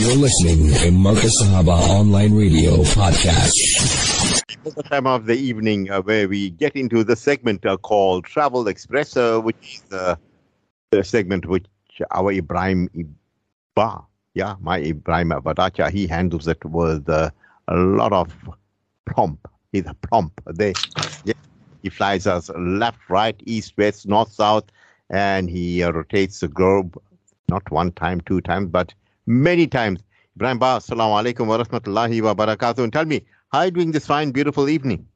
You're listening to Markaz Sahaba Online Radio Podcast. the time of the evening uh, where we get into the segment uh, called Travel Express, uh, which is the, the segment which our Ebrahim Iba, yeah, my Ebrahim Vadachia, he handles it with uh, a lot of plump. He's a plump. They, yeah, he flies us left, right, east, west, north, south, and he uh, rotates the globe not one time, two times, but many times. Ebrahim Ba, assalamu alaikum wa rahmatullahi wa barakatuh. And tell me, how are you doing this fine, beautiful evening?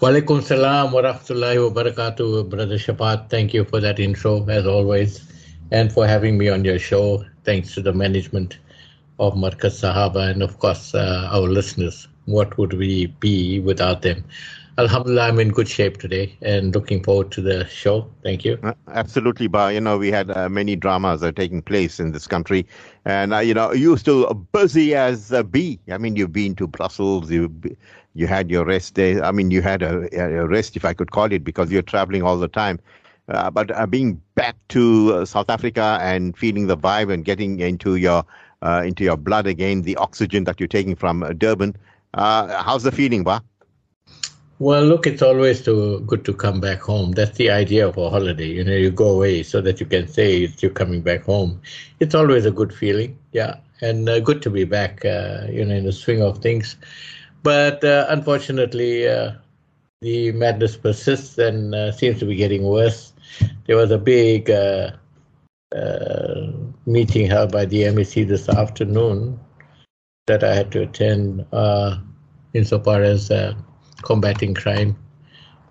Walaikum salam wa rahmatullahi wa barakatuh, Brother Shaafat. Thank you for that intro, as always, and for having me on your show. Thanks to the management of Markaz Sahaba and, of course, uh, our listeners. What would we be without them? Alhamdulillah, I'm in good shape today and looking forward to the show. Thank you. Uh, absolutely, Ba. You know, we had uh, many dramas are taking place in this country. And, uh, you know, you're still busy as a bee. I mean, you've been to Brussels, you you had your rest day. I mean, you had a, a rest, if I could call it, because you're traveling all the time. Uh, but uh, being back to uh, South Africa and feeling the vibe and getting into your into your blood again, the oxygen that you're taking from Durban, how's the feeling, Ba? Well, look, it's always to, good to come back home. That's the idea of a holiday. You know, you go away so that you can say you're coming back home. It's always a good feeling, yeah, and uh, good to be back, uh, you know, in the swing of things. But uh, unfortunately, uh, the madness persists and uh, seems to be getting worse. There was a big uh, meeting held by the MEC this afternoon that I had to attend insofar as combating crime.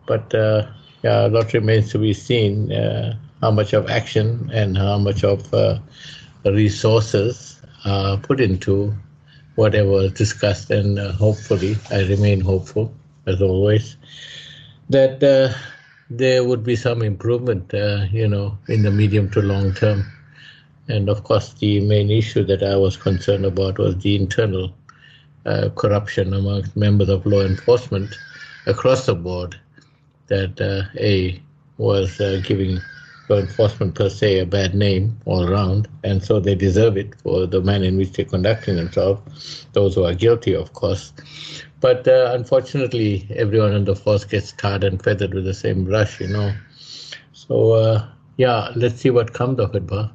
But uh, yeah, a lot remains to be seen uh, how much of action and how much of uh, resources are put into whatever was discussed. And uh, hopefully, I remain hopeful, as always, that uh, there would be some improvement, uh, you know, in the medium to long term. And of course, the main issue that I was concerned about was the internal uh, corruption amongst members of law enforcement across the board that uh, A was uh, giving law enforcement per se a bad name all around, and so they deserve it for the manner in which they're conducting themselves, those who are guilty, of course. But uh, unfortunately, everyone in the force gets tarred and feathered with the same brush, you know. So, uh, yeah, let's see what comes of it, Ba.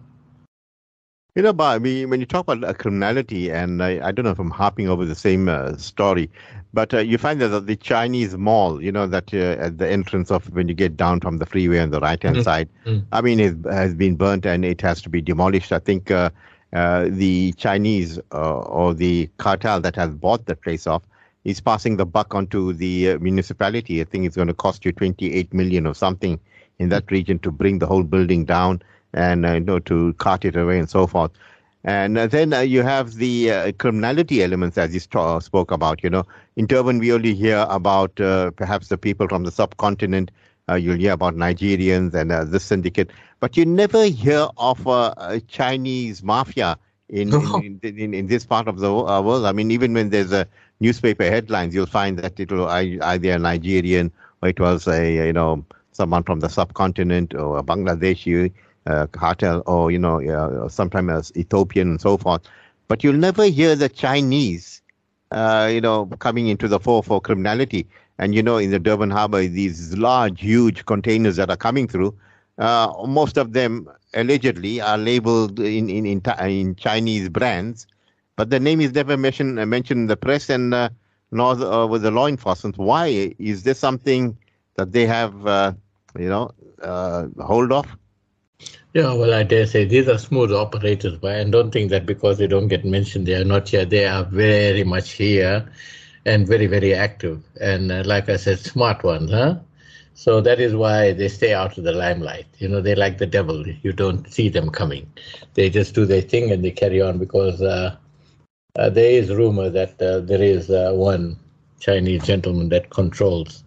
You know, Ba, when you talk about uh, criminality, and I, I, don't know if I'm harping over the same uh, story, but uh, you find that the Chinese mall, you know, that uh, at the entrance of when you get down from the freeway on the right hand mm-hmm. side, mm-hmm. I mean, it has been burnt and it has to be demolished. I think uh, uh, the Chinese or the cartel that has bought the place off is passing the buck onto the municipality. I think it's going to cost you 28 million or something in that region to bring the whole building down and uh, you know to cart it away and so forth. And uh, then uh, you have the uh, criminality elements, as you st- spoke about. You know, in Durban, we only hear about uh, perhaps the people from the subcontinent. Uh, you'll hear about Nigerians and this syndicate, but you never hear of a Chinese mafia in, in, in, in, this part of the world. I mean, even when there's a newspaper headlines, you'll find that it will either a Nigerian or it was a you know someone from the subcontinent or a Bangladeshi uh, cartel or you know uh, sometimes as Ethiopian and so forth. But you'll never hear the Chinese, uh, you know, coming into the fore for criminality. And you know, in the Durban Harbor, these large, huge containers that are coming through, uh, most of them allegedly are labeled in in in, in Chinese brands, but the name is never mentioned uh, mentioned in the press and uh, nor uh, with the law enforcement. Why is this something that they have, you know, hold of? Yeah, well, I dare say these are smooth operators, but I don't think that because they don't get mentioned, they are not here. They are very much here and very, very active. And uh, like I said, smart ones, huh? So that is why they stay out of the limelight. You know, they like the devil. You don't see them coming. They just do their thing and they carry on because uh, uh, there is rumor that uh, there is uh, one Chinese gentleman that controls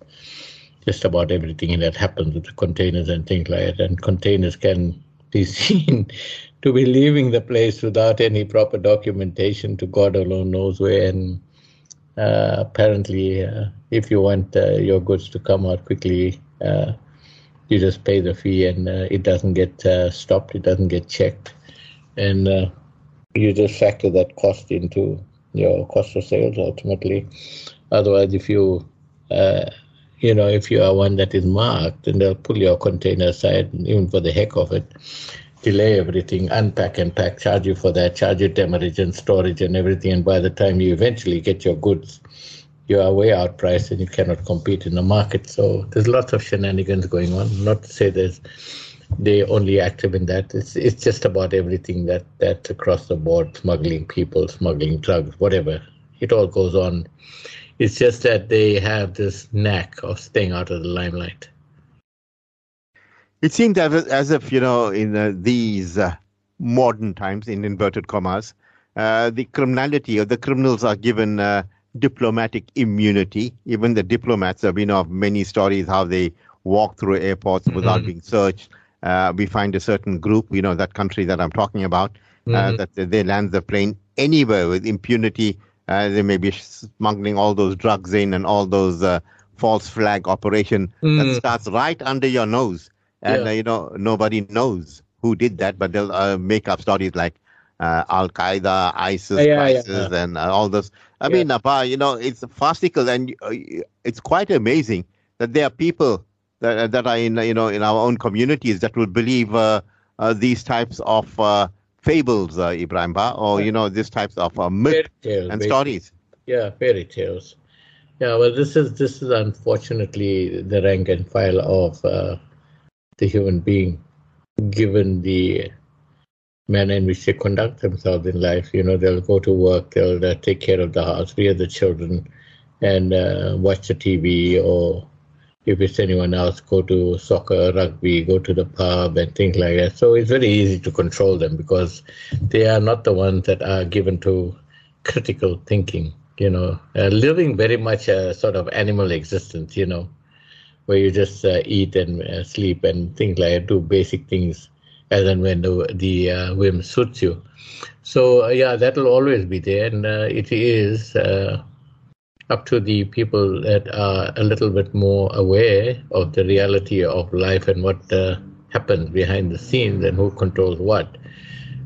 just about everything that happens with the containers and things like that. And containers can be seen to be leaving the place without any proper documentation to God alone knows where. And uh, apparently, uh, if you want uh, your goods to come out quickly, uh, you just pay the fee and uh, it doesn't get uh, stopped, it doesn't get checked. And you just factor that cost into your cost of sales ultimately. Otherwise, if you you know, if you are one that is marked, then they'll pull your container aside, even for the heck of it, delay everything, unpack and pack, charge you for that, charge you demurrage and storage and everything. And by the time you eventually get your goods, you are way outpriced and you cannot compete in the market. So there's lots of shenanigans going on. Not to say there's they only active in that. It's it's just about everything that that's across the board, smuggling people, smuggling drugs, whatever. It all goes on. It's just that they have this knack of staying out of the limelight. It seems as if you know in uh, these uh, modern times, in inverted commas, uh, the criminality or the criminals are given uh, diplomatic immunity. Even the diplomats have been of many stories how they walk through airports mm-hmm. without being searched uh, we find a certain group, you know, that country that I'm talking about, uh, mm-hmm. uh, that they land the plane anywhere with impunity. Uh, they may be smuggling all those drugs in and all those uh, false flag operation mm. that starts right under your nose, and yeah. Uh, you know nobody knows who did that, but they'll make up stories like Al Qaeda, ISIS, yeah, ISIS, yeah, and all this. I mean, you know, it's farcical, and it's quite amazing that there are people that, that are in you know in our own communities that will believe uh, uh, these types of uh, fables, uh, Ebrahim Ba, or you know these types of uh, myths and basically. stories. Yeah, fairy tales. Yeah, well, this is this is unfortunately the rank and file of uh, the human being, given the manner in which they conduct themselves in life. You know, they'll go to work, they'll uh, take care of the house, rear the children, and uh, watch the TV or if it's anyone else, go to soccer, rugby, go to the pub, and things like that. So it's very easy to control them because they are not the ones that are given to critical thinking, you know, uh, living very much a sort of animal existence, you know, where you just uh, eat and uh, sleep and things like that, do basic things as and when the, the uh, whim suits you. So, uh, yeah, that will always be there. And uh, it is up to the people that are a little bit more aware of the reality of life and what uh, happens behind the scenes and who controls what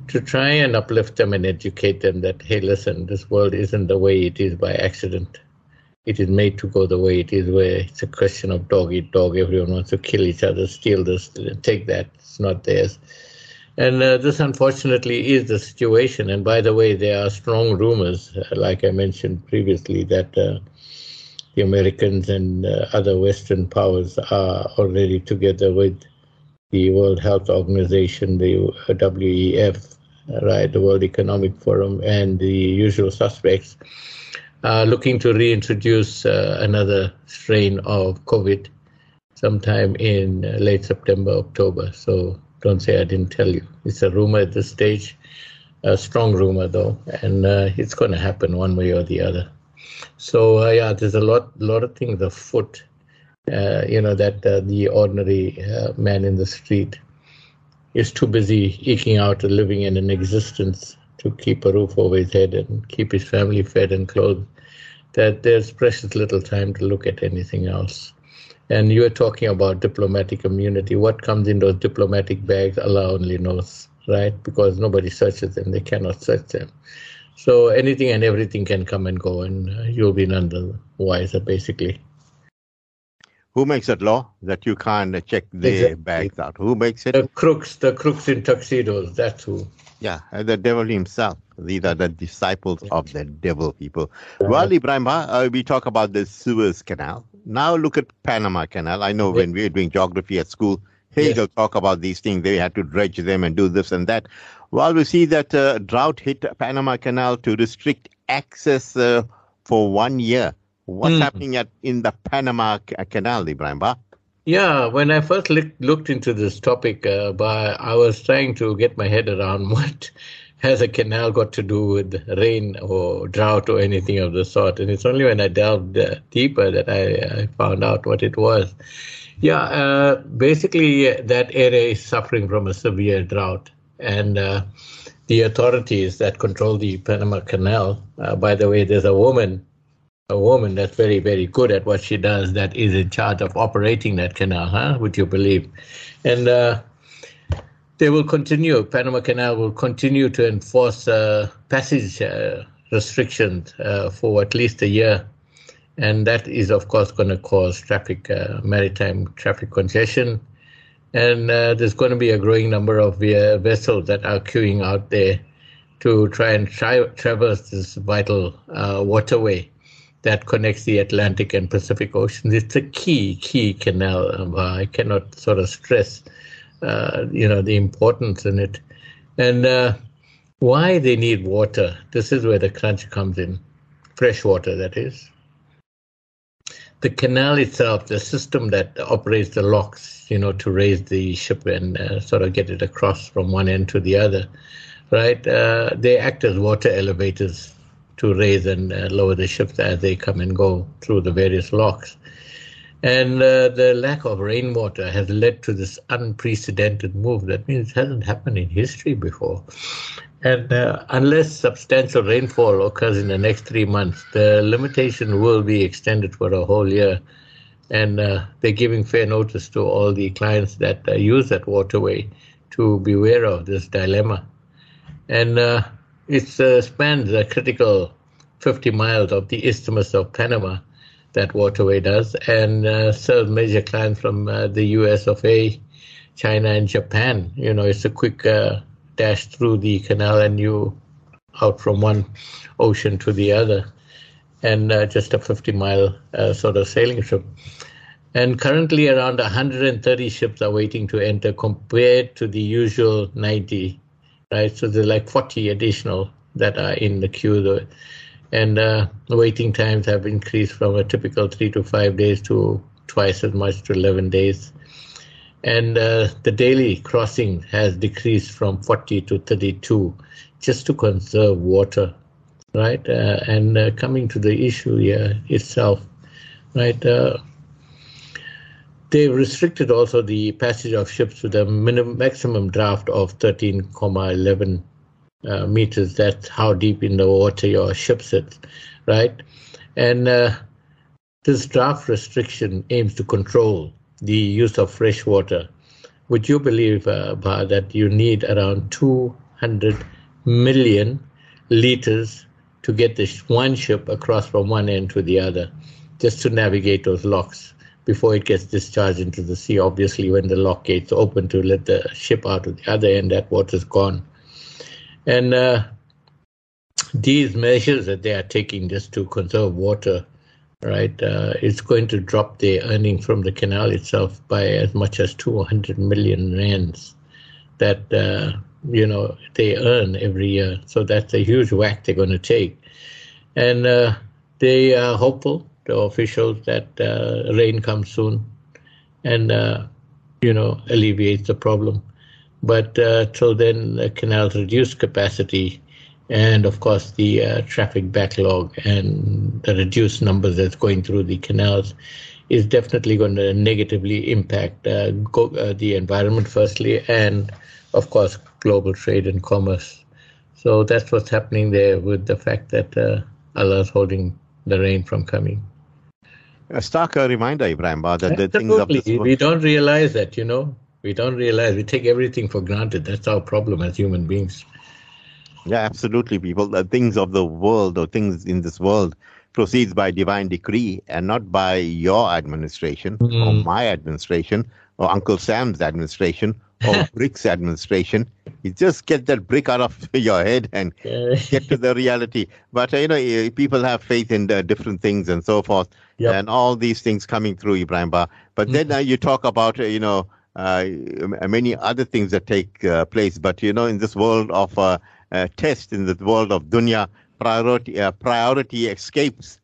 to try and uplift them and educate them that hey listen this world isn't the way it is by accident. It is made to go the way it is where it's a question of dog eat dog. Everyone wants to kill each other steal this take that. It's not theirs and uh, this, unfortunately, is the situation. And by the way, there are strong rumors, uh, like I mentioned previously, that uh, the Americans and uh, other Western powers are already together with the World Health Organization, the WEF, right, the World Economic Forum, and the usual suspects, looking to reintroduce uh, another strain of COVID sometime in late September, October. So don't say I didn't tell you. It's a rumor at this stage, a strong rumor though, and uh, it's going to happen one way or the other. So uh, yeah, there's a lot, lot of things afoot. Uh, you know that uh, the ordinary uh, man in the street is too busy eking out a living and an existence to keep a roof over his head and keep his family fed and clothed. That there's precious little time to look at anything else. And you were talking about diplomatic immunity. What comes in those diplomatic bags, Allah only knows, right? Because nobody searches them, they cannot search them. So anything and everything can come and go, and uh, you'll be none the wiser, basically. Who makes that law that you can't check their exactly. bags out? Who makes it? The crooks, the crooks in tuxedos. That's who. Yeah, the devil himself. These are the disciples of the devil people. Well, Ebrahim, uh, we talk about the Suez Canal. Now look at Panama Canal. I know when we were doing geography at school, Hegel yeah. talk about these things. They had to dredge them and do this and that. Well, we see that uh, drought hit Panama Canal to restrict access uh, for one year. What's mm. happening at in the Panama Canal, Ebrahim? Yeah, when I first looked into this topic, uh, by, I was trying to get my head around what has a canal got to do with rain or drought or anything of the sort? And it's only when I delved uh, deeper that I, I, found out what it was. Yeah, uh, basically, that area is suffering from a severe drought. And uh, the authorities that control the Panama Canal, uh, by the way, there's a woman, a woman that's very, very good at what she does that is in charge of operating that canal, huh? Would you believe? And uh, they will continue, Panama Canal will continue to enforce uh, passage uh, restrictions uh, for at least a year. And that is, of course, going to cause traffic, uh, maritime traffic congestion. And uh, there's going to be a growing number of uh, vessels that are queuing out there to try and tra- traverse this vital waterway that connects the Atlantic and Pacific Oceans. It's a key, key canal. I cannot sort of stress uh, you know, the importance in it. And uh, why they need water, this is where the crunch comes in. Fresh water, that is. The canal itself, the system that operates the locks, you know, to raise the ship and uh, sort of get it across from one end to the other, right? Uh, they act as water elevators to raise and uh, lower the ships as they come and go through the various locks. And uh, the lack of rainwater has led to this unprecedented move. That means it hasn't happened in history before. And uh, unless substantial rainfall occurs in the next three months, the limitation will be extended for a whole year. And uh, they're giving fair notice to all the clients that uh, use that waterway to beware of this dilemma. And uh, it uh, spans a critical 50 miles of the Isthmus of Panama that waterway does, and uh, serve major clients from uh, the US of A, China, and Japan. You know, it's a quick uh, dash through the canal and you out from one ocean to the other, and uh, just a 50 mile uh, sort of sailing trip. And currently, around 130 ships are waiting to enter compared to the usual 90, right? So there's like 40 additional that are in the queue and uh, waiting times have increased from a typical three to five days to twice as much to 11 days. And uh, the daily crossing has decreased from 40 to 32 just to conserve water, right? Uh, and uh, coming to the issue here itself, right? Uh, they restricted also the passage of ships with a minimum maximum draft of 13,11 uh, meters. That's how deep in the water your ship sits, right? And uh, this draft restriction aims to control the use of fresh water. Would you believe, uh, that you need around 200 million liters to get this one ship across from one end to the other, just to navigate those locks before it gets discharged into the sea. Obviously, when the lock gates open to let the ship out of the other end, that water's gone. And uh, these measures that they are taking just to conserve water, right, uh, it's going to drop the earning from the canal itself by as much as 200 million rands that, uh, you know, they earn every year. So that's a huge whack they're going to take. And uh, they are hopeful, the officials, that uh, rain comes soon and, uh, you know, alleviates the problem. But uh, till then, the canal's reduced capacity and, of course, the uh, traffic backlog and the reduced numbers that's going through the canals is definitely going to negatively impact uh, go, uh, the environment, firstly, and, of course, global trade and commerce. So that's what's happening there with the fact that uh, Allah is holding the rain from coming. A stark reminder, Ebrahim, that the things of this world... We don't realize that, you know. We don't realize we take everything for granted. That's our problem as human beings. Yeah, absolutely, people. The things of the world or things in this world proceeds by divine decree and not by your administration mm. or my administration or Uncle Sam's administration or BRICS administration. You just get that brick out of your head and get to the reality. But, uh, you know, eh, people have faith in uh, different things and so forth. Yep. And all these things coming through, Ebrahim But mm. then uh, you talk about, uh, you know, many other things that take uh, place. But you know, in this world of uh, test, in the world of dunya, priority priority escapes.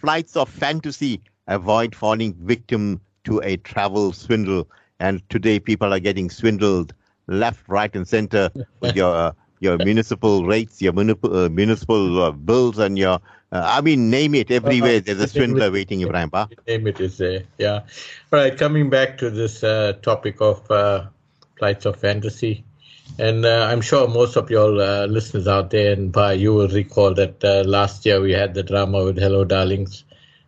flights of fantasy avoid falling victim to a travel swindle. And today, people are getting swindled left, right, and center with your your municipal rates, your municipal, municipal bills, and your uh, I mean, name it everywhere. There's a swindler waiting, Ebrahim. Name it is there. Yeah. All right. Coming back to this uh, topic of uh, flights of fantasy, and uh, I'm sure most of your uh, listeners out there, and by you will recall that uh, last year we had the drama with Hello Darlings,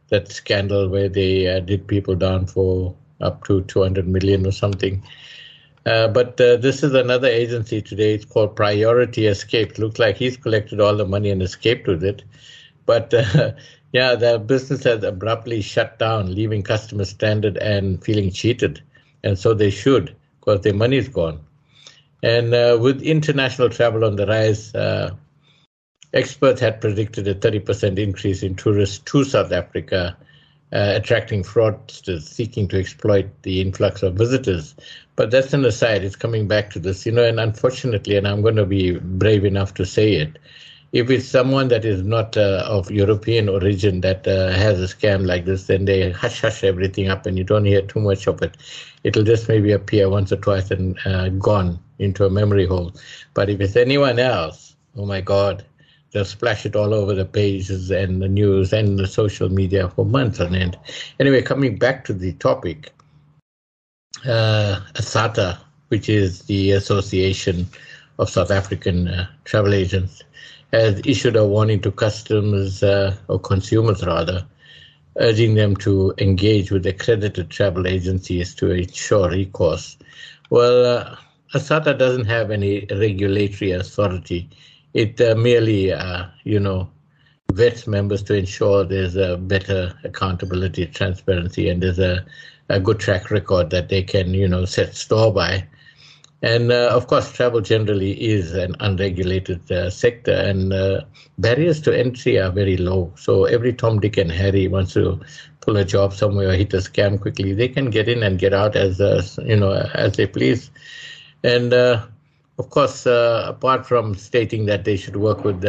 that scandal where they did people down for up to 200 million or something. Uh, but uh, this is another agency today. It's called Priority Escape. Looks like he's collected all the money and escaped with it. But uh, yeah, the business has abruptly shut down, leaving customers stranded and feeling cheated. And so they should, because their money is gone. And uh, with international travel on the rise, uh, experts had predicted a 30% increase in tourists to South Africa, uh, attracting fraudsters seeking to exploit the influx of visitors. But that's an aside. It's coming back to this, you know, and unfortunately, and I'm going to be brave enough to say it, if it's someone that is not uh, of European origin that uh, has a scam like this, then they hush hush everything up and you don't hear too much of it. It'll just maybe appear once or twice and uh, gone into a memory hole. But if it's anyone else, oh my God, they'll splash it all over the pages and the news and the social media for months on end. Anyway, coming back to the topic, uh, ASATA, which is the Association of South African uh, Travel Agents, has issued a warning to customers uh, or consumers rather, urging them to engage with accredited travel agencies to ensure recourse. Well, uh, ASATA doesn't have any regulatory authority. It uh, merely, uh, you know, vets members to ensure there's a better accountability, transparency, and there's a, a good track record that they can, you know, set store by. And uh, of course, travel generally is an unregulated uh, sector, and uh, barriers to entry are very low. So every Tom, Dick, and Harry wants to pull a job somewhere or hit a scam quickly. They can get in and get out as uh, you know as they please. And uh, of course, uh, apart from stating that they should work with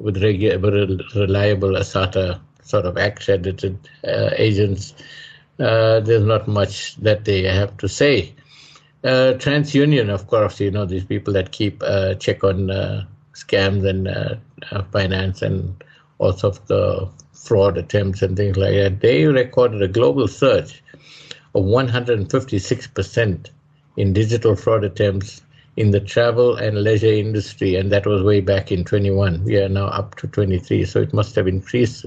with regu- reliable ASATA sort of accredited agents, there's not much that they have to say. Uh, TransUnion, of course, you know, these people that keep uh, check on uh, scams and uh, uh, finance and all also the fraud attempts and things like that. They recorded a global surge of 156% in digital fraud attempts in the travel and leisure industry, and that was way back in 21. We are now up to 23, so it must have increased.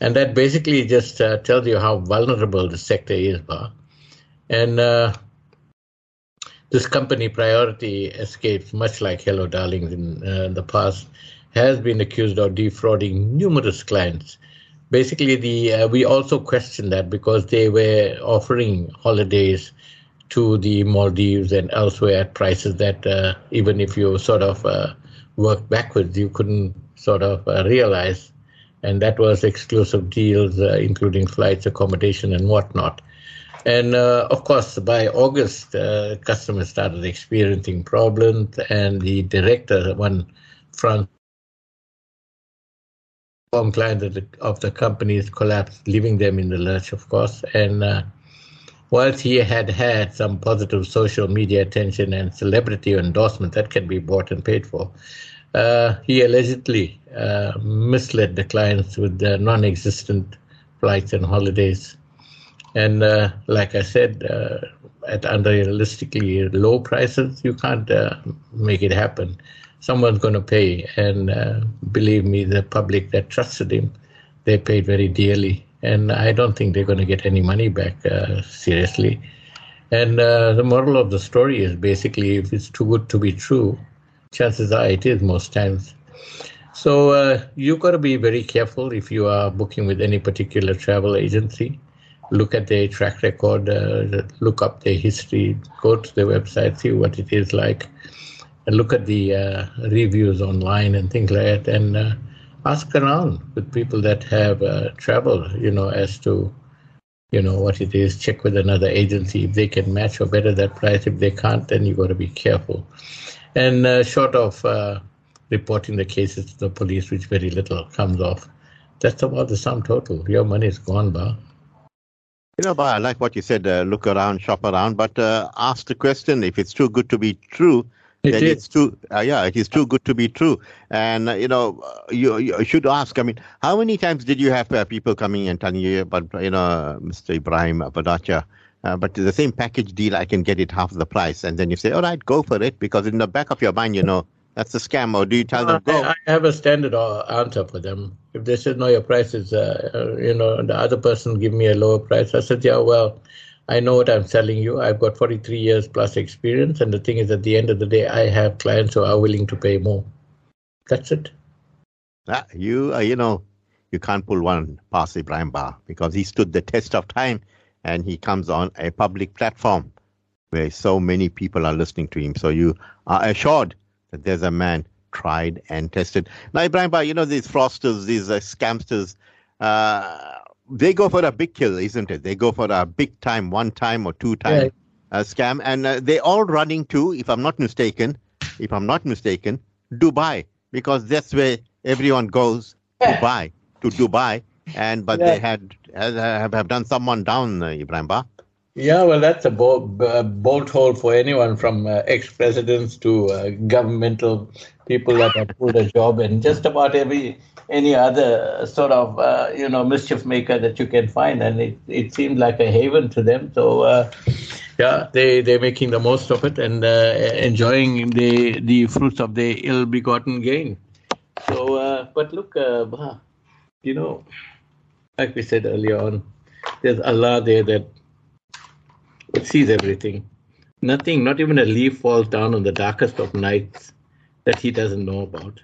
And that basically just uh, tells you how vulnerable the sector is, Bar. And this company, Priority Escapes, much like Hello Darlings in uh, the past, has been accused of defrauding numerous clients. Basically, the uh, we also question that because they were offering holidays to the Maldives and elsewhere at prices that uh, even if you sort of uh, worked backwards, you couldn't sort of uh, realize. And that was exclusive deals, uh, including flights, accommodation, and whatnot. And uh, of course, by August, uh, customers started experiencing problems, and the director, one front client of the, of the companies collapsed, leaving them in the lurch, of course. And uh, whilst he had had some positive social media attention and celebrity endorsement that can be bought and paid for, uh, he allegedly uh, misled the clients with the non-existent flights and holidays and uh, like I said, uh, at unrealistically low prices, you can't uh, make it happen. Someone's going to pay, and uh, believe me, the public that trusted him, they paid very dearly. And I don't think they're going to get any money back uh, seriously. And uh, the moral of the story is basically, if it's too good to be true, chances are it is most times. So you've got to be very careful if you are booking with any particular travel agency look at their track record, uh, look up their history, go to their website, see what it is like, and look at the uh, reviews online and things like that, and uh, ask around with people that have uh, traveled, you know, as to, you know, what it is. Check with another agency if they can match or better that price. If they can't, then you've got to be careful. And uh, short of uh, reporting the cases to the police, which very little comes off, that's about the sum total. Your money is gone, bar. You know, but I like what you said. Uh, look around, shop around, but uh, ask the question: if it's too good to be true, it then is. it's too. Uh, yeah, it is too good to be true. And uh, you know, uh, you, you should ask. I mean, how many times did you have uh, people coming and telling you, but you know, Mr. Ebrahim Vadachia, uh, but the same package deal, I can get it half the price. And then you say, all right, go for it, because in the back of your mind, you know, that's a scam. Or do you tell them go? I, have a standard answer for them. If they said no, your price is, uh, uh, you know, the other person give me a lower price. I said, yeah, well, I know what I'm selling you. I've got 43 years plus experience. And the thing is, at the end of the day, I have clients who are willing to pay more. That's it. Ah, you, uh, you know, you can't pull one past Ebrahim Ba because he stood the test of time and he comes on a public platform where so many people are listening to him. So you are assured that there's a man tried and tested. Now, Ebrahim you know, these frosters, these uh, scamsters, uh, they go for a big kill, isn't it? They go for a big time, one time or two time uh, scam. And uh, they're all running to, if I'm not mistaken, if I'm not mistaken, Dubai, because that's where everyone goes buy, to Dubai. And but yeah. they had have, have done someone down, uh, Ebrahim Ba. Yeah, well, that's a bolt, hole for anyone from uh, ex-presidents to uh, governmental people that have pulled a job, and just about every any other sort of uh, you know mischief maker that you can find, and it, it seemed like a haven to them. So uh, yeah, they they're making the most of it and uh, enjoying the the fruits of their ill-begotten gain. So, but look, you know, like we said earlier on, there's Allah there that sees everything. Nothing, not even a leaf falls down on the darkest of nights that he doesn't know about.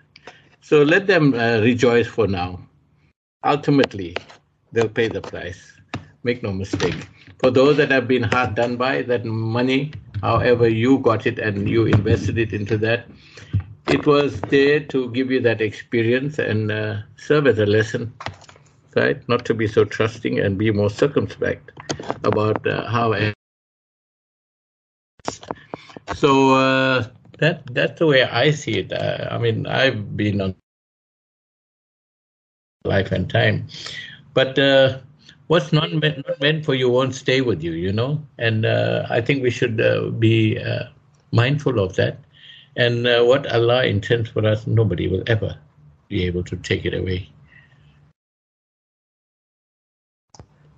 So let them uh, rejoice for now. Ultimately, they'll pay the price. Make no mistake. For those that have been hard done by, that money, however you got it and you invested it into that, it was there to give you that experience and uh, serve as a lesson, right? Not to be so trusting and be more circumspect about uh, how so uh, that that's the way I see it. Uh, I mean, I've been on life and time, but uh, what's not meant, not meant for you won't stay with you, you know. And uh, I think we should uh, be uh, mindful of that. And what Allah intends for us, nobody will ever be able to take it away.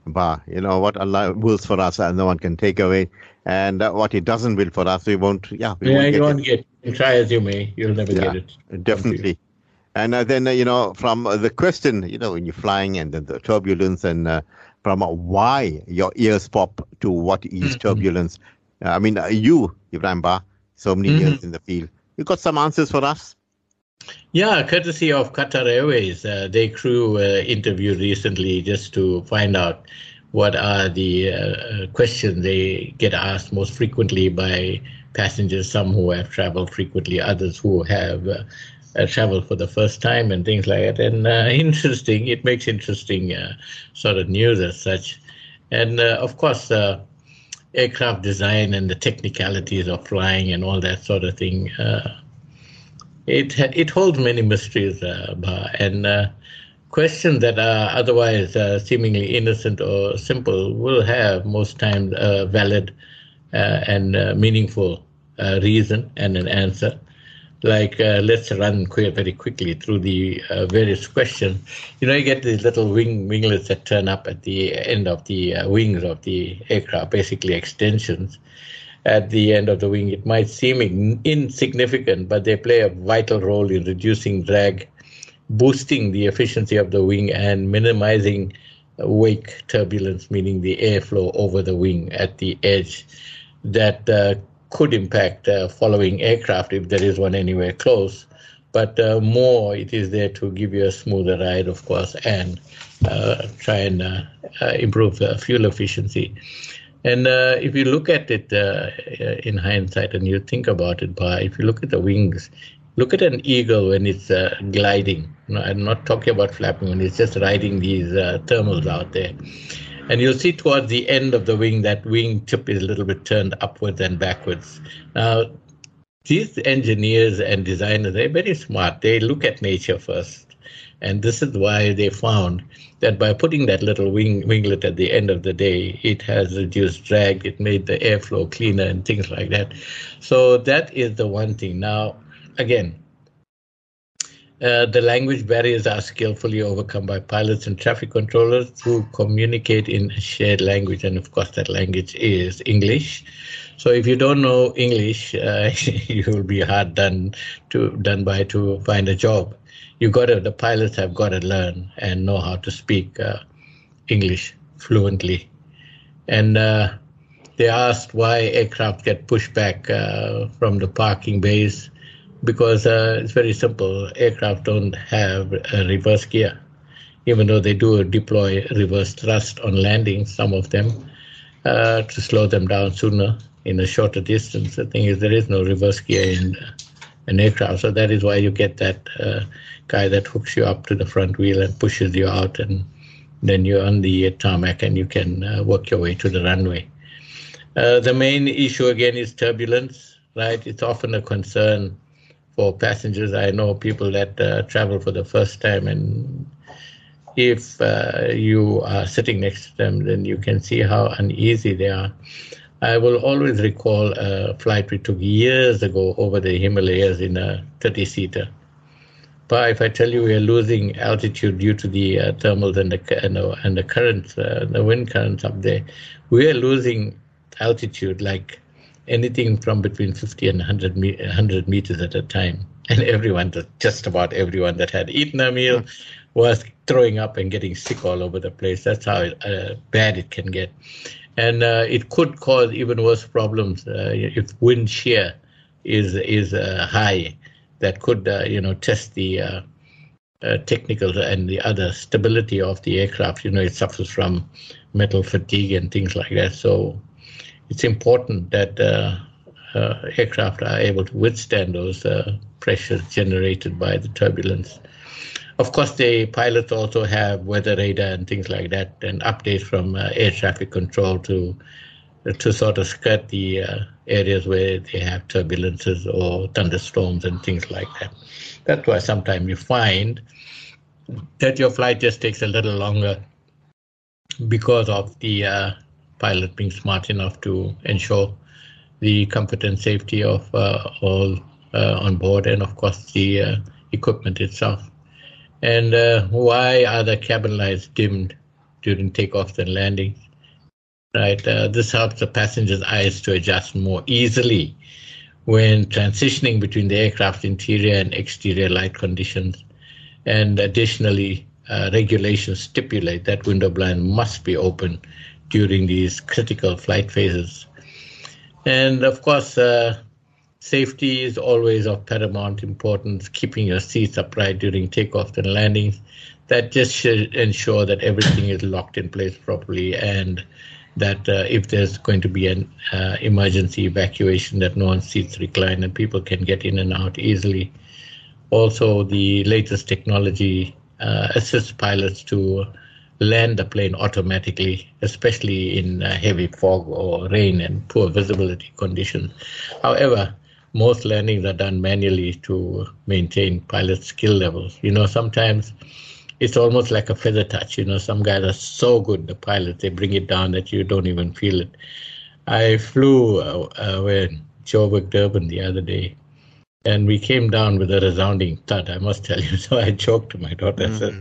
Ba, you know what Allah wills for us, and no one can take away and uh, what He doesn't will for us, we won't. Yeah, we yeah, won't you won't get. It. Try as you may, you'll never yeah, get it. Definitely. And uh, then uh, you know, from uh, the question, you know, when you're flying and then the turbulence, and uh, from why your ears pop to what is mm-hmm. turbulence. I mean, you, Ebrahim Ba, so many mm-hmm. years in the field, you got some answers for us. Yeah, courtesy of Qatar Airways, uh, their crew uh, interviewed recently just to find out what are the uh, questions they get asked most frequently by passengers, some who have traveled frequently, others who have uh, uh, traveled for the first time, and things like that. And uh, interesting, it makes interesting uh, sort of news as such. And uh, of course, aircraft design and the technicalities of flying and all that sort of thing. It it holds many mysteries, and questions that are otherwise uh, seemingly innocent or simple will have most times a valid uh, and uh, meaningful uh, reason and an answer. Like, uh, let's run very quickly through the uh, various questions. You know, you get these little wing winglets that turn up at the end of the wings of the aircraft, basically extensions at the end of the wing. It might seem insignificant, but they play a vital role in reducing drag boosting the efficiency of the wing and minimizing wake turbulence, meaning the airflow over the wing at the edge that uh, could impact uh, following aircraft if there is one anywhere close. But uh, more, it is there to give you a smoother ride, of course, and uh, try and uh, uh, improve fuel efficiency. And if you look at it in hindsight and you think about it, by if you look at the wings, look at an eagle when it's uh, gliding. No, I'm not talking about flapping when it's just riding these uh, thermals out there. And you'll see towards the end of the wing that wing tip is a little bit turned upwards and backwards. Now, these engineers and designers, they're very smart. They look at nature first. And this is why they found that by putting that little wing winglet at the end of the day, it has reduced drag, it made the airflow cleaner and things like that. So that is the one thing. Now, again, uh, the language barriers are skillfully overcome by pilots and traffic controllers who communicate in a shared language, and of course, that language is English. So, if you don't know English, uh, you will be hard done to done by to find a job. You got to the pilots have got to learn and know how to speak uh, English fluently, and uh, they asked why aircraft get pushed back uh, from the parking bays because uh, it's very simple. Aircraft don't have a reverse gear, even though they do deploy reverse thrust on landing, some of them, uh, to slow them down sooner in a shorter distance. The thing is, there is no reverse gear in uh, an aircraft, so that is why you get that uh, guy that hooks you up to the front wheel and pushes you out, and then you're on the tarmac and you can uh, work your way to the runway. Uh, the main issue again is turbulence, right? It's often a concern for passengers. I know people that uh, travel for the first time, and if uh, you are sitting next to them, then you can see how uneasy they are. I will always recall a flight we took years ago over the Himalayas in a 30 seater. But if I tell you we are losing altitude due to the uh, thermals and the, and the, and the currents, uh, the wind currents up there, we are losing altitude like anything from between 50 and 100, me- 100 meters at a time. And everyone, just about everyone that had eaten a meal, was throwing up and getting sick all over the place. That's how uh, bad it can get and uh, it could cause even worse problems uh, if wind shear is is uh, high. That could uh, you know test the technical and the other stability of the aircraft. You know it suffers from metal fatigue and things like that. So it's important that aircraft are able to withstand those pressures generated by the turbulence. Of course, the pilots also have weather radar and things like that, and updates from uh, air traffic control to to sort of skirt the uh, areas where they have turbulences or thunderstorms and things like that. That's why sometimes you find that your flight just takes a little longer because of the uh, pilot being smart enough to ensure the comfort and safety of uh, all uh, on board and, of course, the uh, equipment itself. And uh, why are the cabin lights dimmed during takeoffs and landings? Right, uh, this helps the passenger's eyes to adjust more easily when transitioning between the aircraft interior and exterior light conditions. And additionally, uh, regulations stipulate that window blind must be open during these critical flight phases. And of course, uh, Safety is always of paramount importance, keeping your seats upright during takeoff and landings. That just should ensure that everything is locked in place properly and that uh, if there's going to be an uh, emergency evacuation, that no one's seats recline and people can get in and out easily. Also, the latest technology uh, assists pilots to land the plane automatically, especially in uh, heavy fog or rain and poor visibility conditions. However, most landings are done manually to maintain pilot skill levels. You know, sometimes it's almost like a feather touch. You know, some guys are so good, the pilots, they bring it down that you don't even feel it. I flew uh, uh, when Joburg Durban the other day, and we came down with a resounding thud, I must tell you. So I joked to my daughter, mm. I said.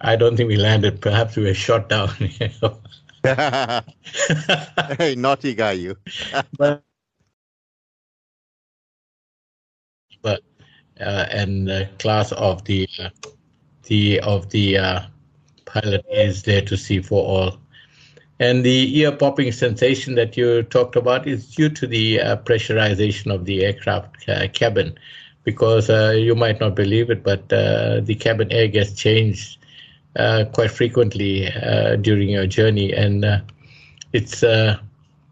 I don't think we landed. Perhaps we were shot down. hey, naughty guy, you. but but uh, and the class of the uh, the of the uh, pilot is there to see for all. And the ear popping sensation that you talked about is due to the uh, pressurization of the aircraft uh, cabin, because uh, you might not believe it, but the cabin air gets changed quite frequently during your journey, and it's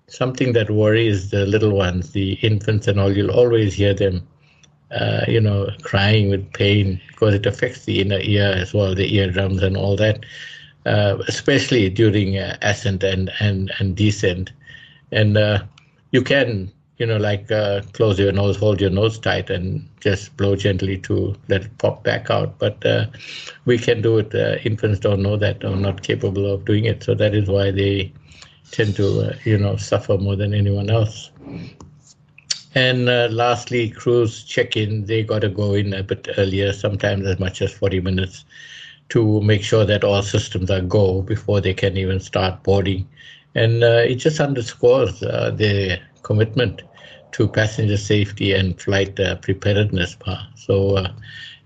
something that worries the little ones, the infants and all. You'll always hear them uh, you know, crying with pain because it affects the inner ear as well, the eardrums and all that, uh, especially during uh, ascent and, and, and descent. And uh, you can, you know, like uh, close your nose, hold your nose tight, and just blow gently to let it pop back out. But we can do it. infants don't know that or not capable of doing it. So that is why they tend to, you know, suffer more than anyone else. And uh, lastly, crews check in. They got to go in a bit earlier, sometimes as much as 40 minutes, to make sure that all systems are go before they can even start boarding. And uh, it just underscores uh, their commitment to passenger safety and flight uh, preparedness. So, uh,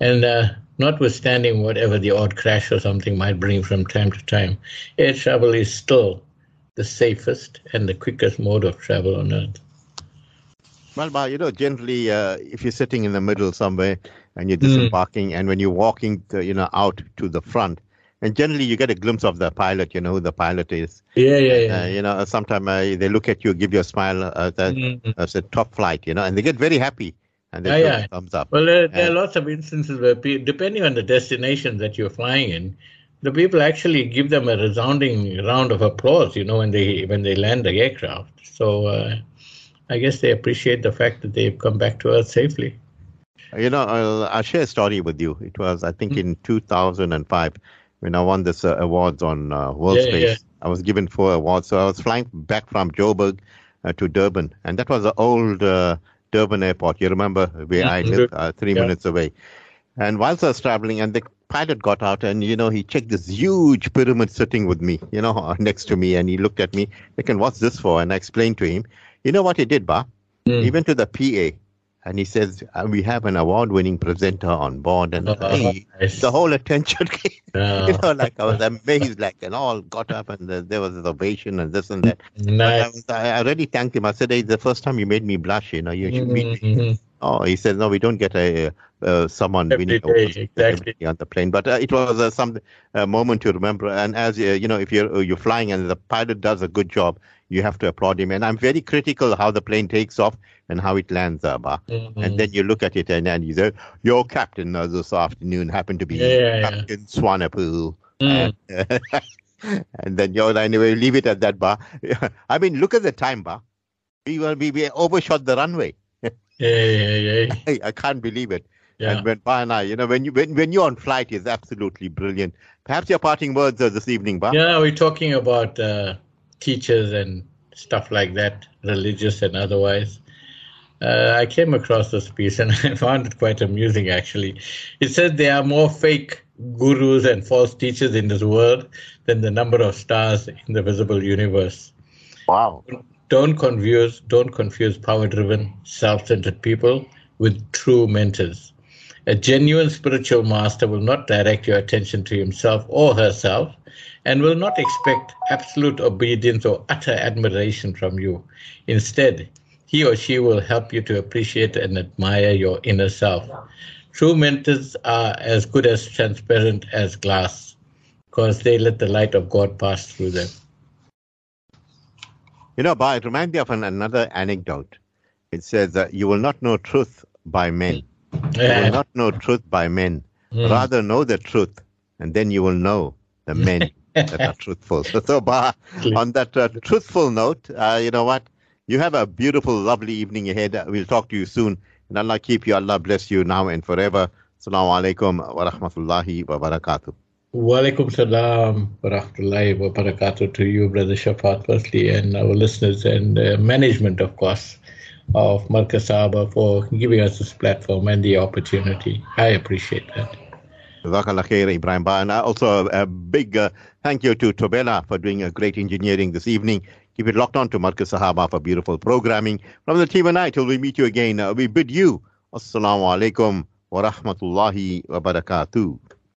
and uh, notwithstanding whatever the odd crash or something might bring from time to time, air travel is still the safest and the quickest mode of travel on earth. Well, but you know, generally, uh, if you're sitting in the middle somewhere and you're disembarking, mm. and when you're walking, to, you know, out to the front, and generally you get a glimpse of the pilot. You know who the pilot is. Yeah, yeah, yeah. Uh, you know, sometimes uh, they look at you, give you a smile, uh, that, mm-hmm. a top flight. You know, and they get very happy and they yeah, yeah. thumbs up. Well, there, there, are lots of instances where, depending on the destination that you're flying in, the people actually give them a resounding round of applause. You know, when they when they land the aircraft. So uh, I guess they appreciate the fact that they've come back to Earth safely. You know, I'll, I'll share a story with you. It was, I think, mm-hmm. in 2005 when I won this uh, awards on uh, World yeah, Space. Yeah. I was given four awards. So I was flying back from Joburg uh, to Durban, and that was the old uh, Durban airport. You remember where mm-hmm. I live, uh, three yeah. minutes away. And whilst I was traveling, and the pilot got out, and you know, he checked this huge pyramid sitting with me, you know, next to me, and he looked at me, thinking, "What's this for?" And I explained to him. You know what he did, Ba? Mm. He went to the PA and he says uh, we have an award-winning presenter on board, and oh, hey, nice. the whole attention, oh. you know, like I was amazed, like and all got up, and the, there was an ovation and this and that. Nice. I, was, I, I really thanked him. I said, hey, the first time you made me blush, you know, you should meet mm-hmm. me. Oh, he said, no, we don't get a uh, someone winning exactly. on the plane, but uh, it was uh, some uh, moment to remember. And as uh, you know, if you're uh, you're flying and the pilot does a good job, you have to applaud him. And I'm very critical how the plane takes off and how it lands, Abba. Mm-hmm. And then you look at it and, and you say, your captain uh, this afternoon happened to be yeah, Captain yeah. Swanepoel. Mm. And, then you anyway, leave it at that, Ba. I mean, look at the time, Ba. We, were, we, we overshot the runway. Yeah, yeah, yeah. I, I can't believe it. Yeah. And when Ba and I, you know, when you when, when you're on flight, is absolutely brilliant. Perhaps your parting words uh, this evening, Ba. Yeah, we're talking about uh, teachers and stuff like that, religious and otherwise. Uh, I came across this piece and I found it quite amusing actually. It says there are more fake gurus and false teachers in this world than the number of stars in the visible universe. Wow. Don't confuse don't confuse power driven, self centered people with true mentors. A genuine spiritual master will not direct your attention to himself or herself and will not expect absolute obedience or utter admiration from you. Instead, he or she will help you to appreciate and admire your inner self. True mentors are as good as transparent as glass because they let the light of God pass through them. You know, Ba, it reminds me of an, another anecdote. It says that you will not know truth by men. Yeah. You will not know truth by men. Mm. Rather know the truth, and then you will know the men that are truthful. So, so Ba, on that uh, truthful note, uh, you know what? You have a beautiful, lovely evening ahead. We'll talk to you soon. And Allah keep you. Allah bless you now and forever. Assalamu alaikum wa rahmatullahi wa barakatuh. Wa alaikum salam wa rahmatullahi wa barakatuh to you, Brother Shaafat, firstly, and our listeners and uh, management, of course, of Markaz Sahaba for giving us this platform and the opportunity. I appreciate that. Ebrahim. And also a big uh, thank you to Tobela for doing a great engineering this evening. Keep it locked on to Markaz Sahaba for beautiful programming. From the team and I, till we meet you again, uh, we bid you Assalamu alaikum wa rahmatullahi wa barakatuh.